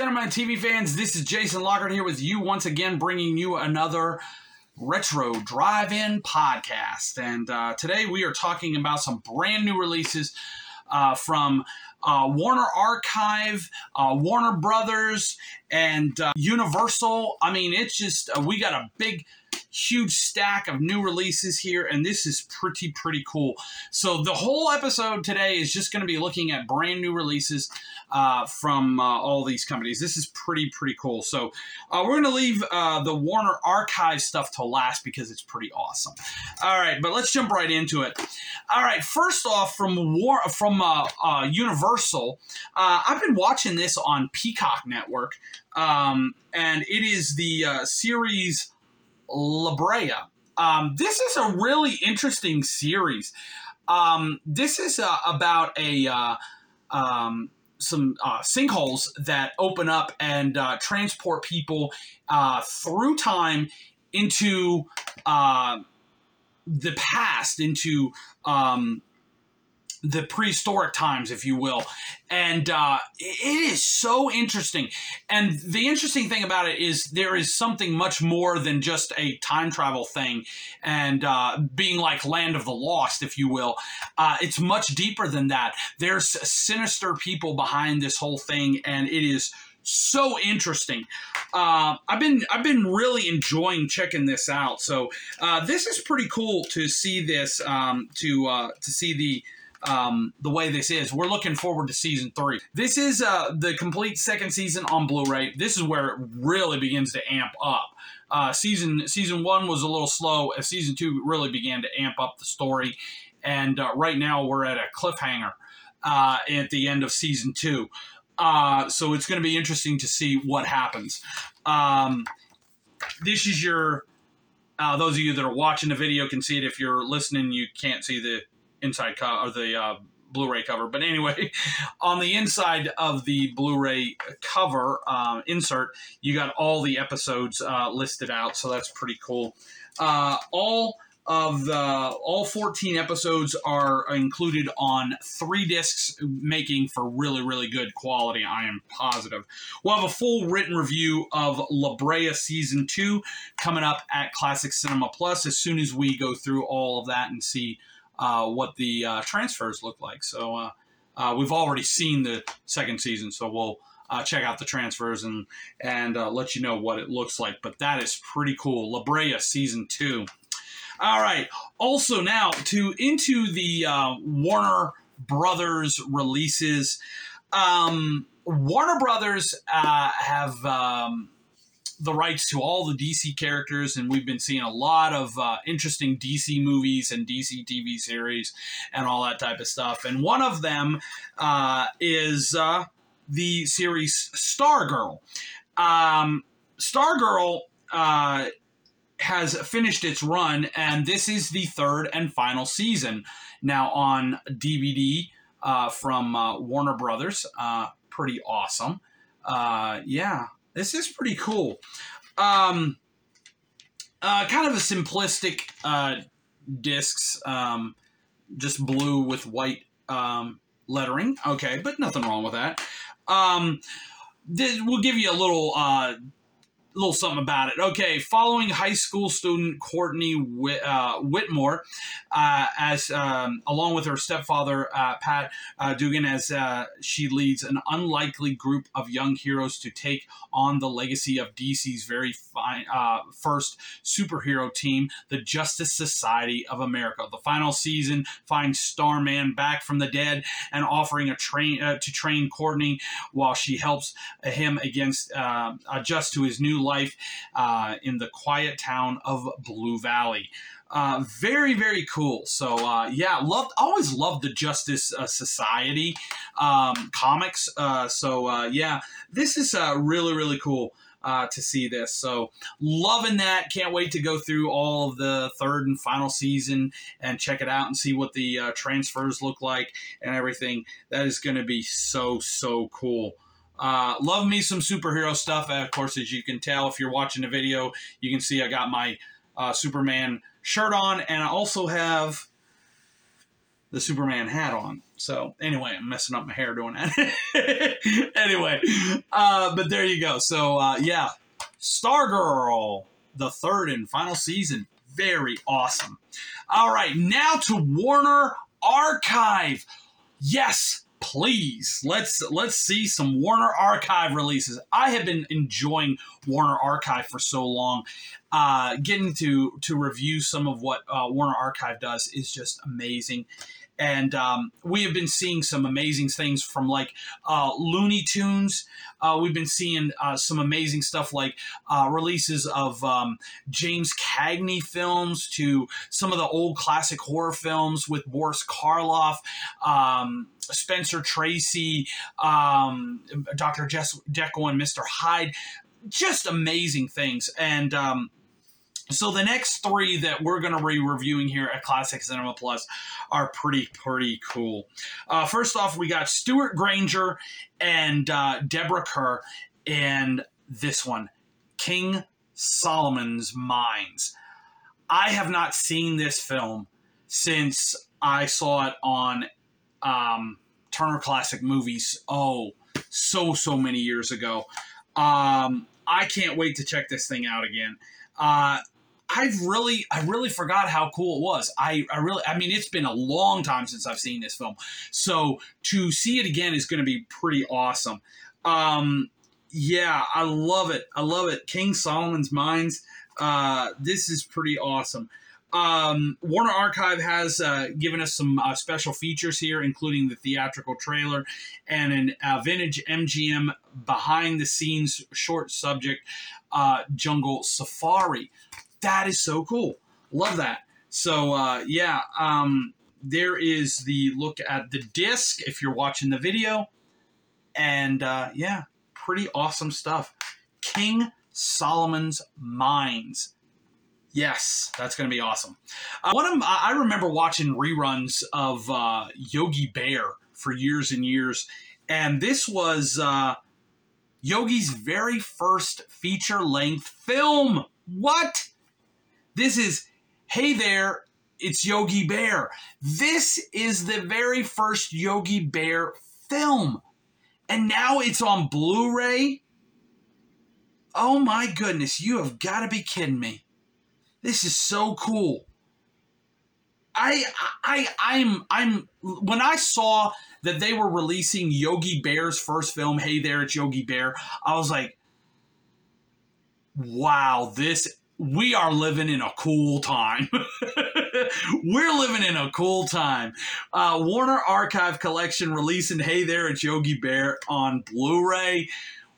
Cinema and TV fans, this is Jason Lockard here with you once again, bringing you another retro drive-in podcast. And uh, today we are talking about some brand new releases uh, from uh, Warner Archive, uh, Warner Brothers, and uh, Universal. I mean, it's just uh, we got a big huge stack of new releases here, and this is pretty, pretty cool. So, the whole episode today is just going to be looking at brand new releases uh, from uh, all these companies. This is pretty, pretty cool. So, uh, we're going to leave uh, the Warner Archive stuff to last because it's pretty awesome. All right, but let's jump right into it. All right, first off, from War from uh, uh, Universal, I've been watching this on Peacock Network, um, and it is the series La Brea. Um, this is a really interesting series. Um, this is uh, about a uh, um, some uh, sinkholes that open up and uh, transport people uh, through time into uh, the past, into um, the prehistoric times, if you will. And uh, it is so interesting. And the interesting thing about it is there is something much more than just a time travel thing and uh, being like Land of the Lost, if you will. Uh, it's much deeper than that. There's sinister people behind this whole thing, and it is so interesting. Uh, I've been I've been really enjoying checking this out. So uh, this is pretty cool to see this um, to uh, to see the um, the way this is. We're looking forward to season three. This is uh, the complete second season on Blu-ray. This is where it really begins to amp up. Uh, season season one was a little slow. As season two really began to amp up the story, and uh, right now we're at a cliffhanger uh, at the end of season two. Uh, so it's going to be interesting to see what happens. Um, this is your uh, those of you that are watching the video can see it. If you're listening, you can't see the inside cover or the uh, Blu-ray cover. But anyway, on the inside of the Blu-ray cover uh, insert, you got all the episodes uh, listed out, so that's pretty cool. Uh, all of the all 14 episodes are included on three discs making for really really good quality i am positive we'll have a full written review of la brea season 2 coming up at classic cinema plus as soon as we go through all of that and see uh, what the uh, transfers look like. So uh, uh, we've already seen the second season, so we'll uh, check out the transfers and and let you know what it looks like. But that is pretty cool. La Brea season two. All right. Also now to into the Warner Brothers releases. Um, Warner Brothers have. Um, the rights to all the DC characters, and we've been seeing a lot of uh, interesting DC movies and DC TV series and all that type of stuff. And one of them uh, is uh, the series Stargirl. Um, Stargirl uh, has finished its run, and this is the third and final season now on DVD uh, from uh, Warner Brothers. pretty awesome. yeah, this is pretty cool. Um, uh, kind of a simplistic uh, discs, um, just blue with white um, lettering. Okay, but nothing wrong with that. Um, we'll give you a little uh, little something about it. Okay, following high school student Courtney Whit, uh, Whitmore, uh, as um, along with her stepfather uh, Pat uh, Dugan, as uh, she leads an unlikely group of young heroes to take on the legacy of DC's very fine, uh, first superhero team, the Justice Society of America. The final season finds Starman back from the dead and offering a train to train Courtney while she helps him against adjust to his new life uh, in the quiet town of Blue Valley. Uh, very very cool. So uh, yeah, loved always loved the Justice uh, Society um, comics. Uh, so uh, yeah, this is uh, really really cool. to see this. So, loving that. Can't wait to go through all of the third and final season and check it out and see what the transfers look like and everything. That is going to be so, so cool. Uh, love me some superhero stuff. Of course, as you can tell, if you're watching the video, you can see I got my uh, Superman shirt on, and I also have the Superman hat on. So anyway, I'm messing up my hair doing that. anyway, uh, but there you go. So uh, yeah, Stargirl, the third and final season, very awesome. All right, now to Warner Archive. Yes, please let's let's see some Warner Archive releases. I have been enjoying Warner Archive for so long. Uh, getting to to review some of what uh, Warner Archive does is just amazing. And um, we have been seeing some amazing things from like uh, Looney Tunes. Uh, we've been seeing uh, some amazing stuff like uh, releases of um, James Cagney films to some of the old classic horror films with Boris Karloff. Um, Spencer Tracy, um, Dr. Jess- Jekyll, and Mr. Hyde. Just amazing things. And um, so the next three that we're going to be reviewing here at Classic Cinema Plus are pretty, pretty cool. Uh, first off, we got Stewart Granger and uh, Deborah Kerr, and this one, King Solomon's Mines. I have not seen this film since I saw it on um, Turner Classic Movies. Oh, so so many years ago. Um, I can't wait to check this thing out again. Uh, I've really, I really forgot how cool it was. I, I really, I mean, it's been a long time since I've seen this film, so to see it again is going to be pretty awesome. Um, yeah, I love it. I love it. King Solomon's Mines. Uh, this is pretty awesome. Um, Warner Archive has uh, given us some uh, special features here, including the theatrical trailer and an uh, vintage MGM behind the scenes short subject, uh, Jungle Safari. That is so cool. Love that. So, uh, yeah, um, there is the look at the disc if you're watching the video. And uh, yeah, pretty awesome stuff. King Solomon's Mines Yes, that's going to be awesome. Uh, one of I remember watching reruns of uh, Yogi Bear for years and years, and this was uh, Yogi's very first feature length film. What? This is Hey there, it's Yogi Bear. This is the very first Yogi Bear film, and now it's on Blu-ray. Oh my goodness, you have got to be kidding me. This is so cool. I I I'm I'm when I saw that they were releasing Yogi Bear's first film, Hey There, it's Yogi Bear, I was like, wow, this we are living in a cool time. We're living in a cool time. Uh, Warner Archive Collection releasing Hey There, it's Yogi Bear on Blu ray.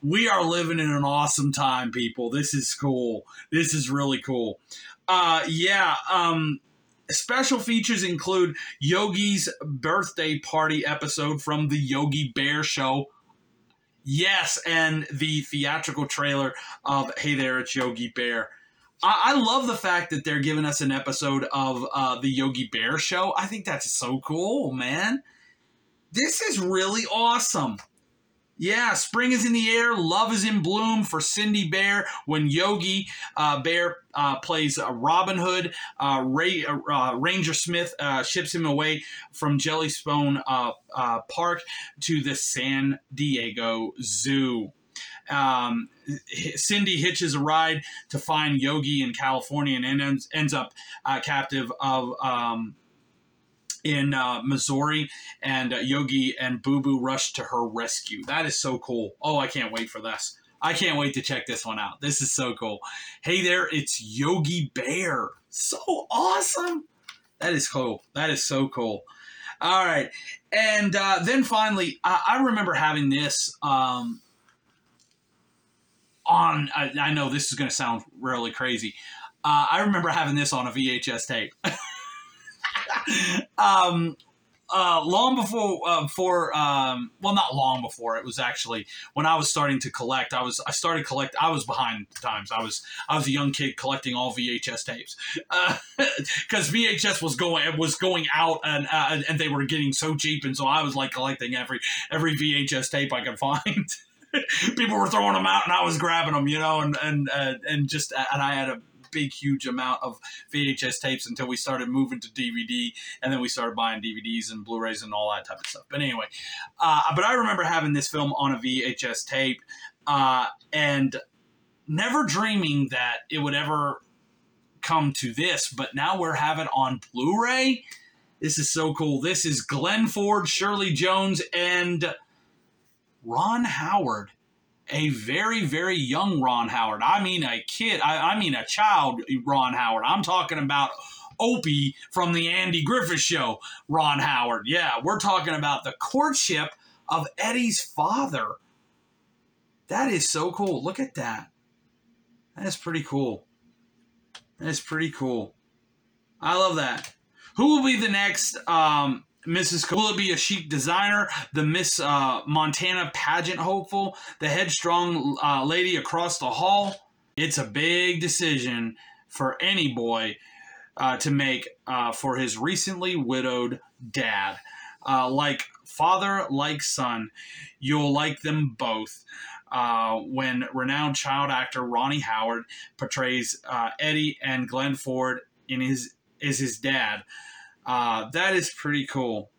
We are living in an awesome time, people. This is cool. This is really cool. Uh, yeah. Um, special features include Yogi's birthday party episode from the Yogi Bear Show. Yes, and the theatrical trailer of Hey There, it's Yogi Bear. I, I love the fact that they're giving us an episode of uh, the Yogi Bear Show. I think that's so cool, man. This is really awesome. Yeah, spring is in the air. Love is in bloom for Cindy Bear when Yogi uh, Bear uh, plays uh, Robin Hood. Uh, Ray, uh, uh, Ranger Smith ships him away from Jellystone Park to the San Diego Zoo. Um, Cindy hitches a ride to find Yogi in California and ends, ends up captive of. Um, in uh, Missouri, and uh, Yogi and Boo Boo rush to her rescue. That is so cool. Oh, I can't wait for this. I can't wait to check this one out. This is so cool. Hey there, it's Yogi Bear. So awesome. That is cool. That is so cool. All right. And uh, then finally, I, I remember having this um, on, I, I, know this is going to sound really crazy. Uh, I remember having this on a VHS tape. um, uh, long before, uh, for um, well, not long before. It was actually when I was starting to collect. I was I started collect. I was behind times. I was I was a young kid collecting all VHS tapes because uh, VHS was going it was going out and uh, and they were getting so cheap, and so I was like collecting every every VHS tape I could find. People were throwing them out, and I was grabbing them, you know, and and uh, and just and I had a big, huge amount of VHS tapes until we started moving to DVD, and then we started buying DVDs and Blu-rays and all that type of stuff. But anyway, uh, but I remember having this film on a VHS tape, uh, and never dreaming that it would ever come to this. But now we're having on Blu-ray. This is so cool. This is Glenn Ford, Shirley Jones, and Ron Howard a very, very young Ron Howard. I mean, a kid. I, I, mean, a child Ron Howard. I'm talking about Opie from the Andy Griffith Show, Ron Howard. Yeah, we're talking about the courtship of Eddie's father. That is so cool. Look at that. That is pretty cool. That is pretty cool. I love that. Who will be the next um, Mrs. Will it be a chic designer, the Miss uh, Montana pageant hopeful, the headstrong uh, lady across the hall? It's a big decision for any boy uh, to make uh, for his recently widowed dad. Uh, like father, like son, you'll like them both. Uh, when renowned child actor Ronnie Howard portrays Eddie and Glenn Ford in his is his dad. Uh, that is pretty cool.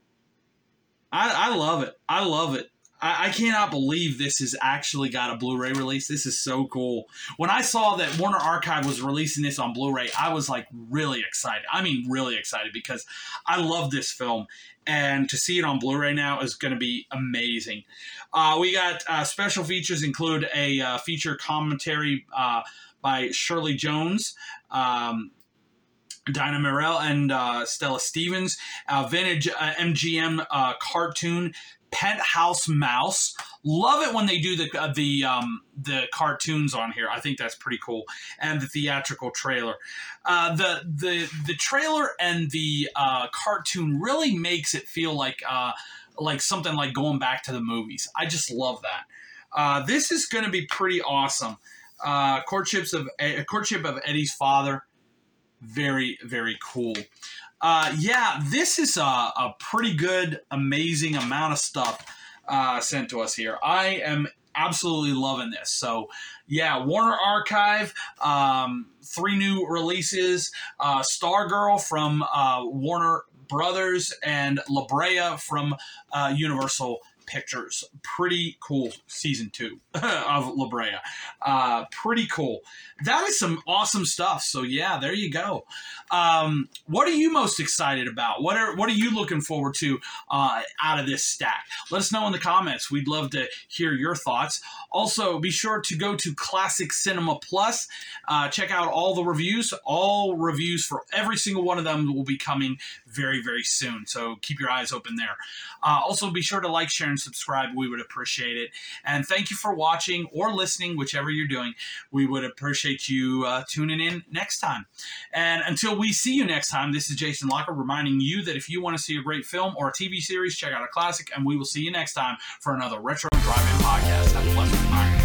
I, I love it. I love it. I, I cannot believe this has actually got a Blu-ray release. This is so cool. When I saw that Warner Archive was releasing this on Blu-ray, I was like really excited. I mean, really excited because I love this film, and to see it on Blu-ray now is going to be amazing. Uh, we got uh, special features include a uh, feature commentary uh, by Shirley Jones. Um, Dina Merrill and uh, Stella Stevens, uh, vintage uh, MGM uh, cartoon Penthouse Mouse. Love it when they do the uh, the um, the cartoons on here. I think that's pretty cool, and the theatrical trailer. Uh, the the the trailer and the cartoon really makes it feel like like something like going back to the movies. I just love that. this is going to be pretty awesome. courtships of a courtship of Eddie's father very, very cool. Uh, yeah, this is a, a, pretty good, amazing amount of stuff uh, sent to us here. I am absolutely loving this. So, yeah, Warner Archive, um, three new releases uh, Stargirl from uh, Warner Brothers and La Brea from uh, Universal pictures. Pretty cool season two of La Brea. Uh, pretty cool. That is some awesome stuff. So yeah, there you go. Um, what are you most excited about? What are what are you looking forward to uh, out of this stack? Let us know in the comments. We'd love to hear your thoughts. Also, be sure to go to Classic Cinema Plus. Uh, check out all the reviews. All reviews for every single one of them will be coming very very soon. So keep your eyes open there. Uh, also, be sure to like, share, and subscribe. We would appreciate it. And thank you for watching or listening, whichever you're doing. We would appreciate you uh, tuning in next time. And until we see you next time, this is Jason Lockard reminding you that if you want to see a great film or a TV series, check out a classic, and we will see you next time for another Retro Drive-In podcast. Have a pleasant.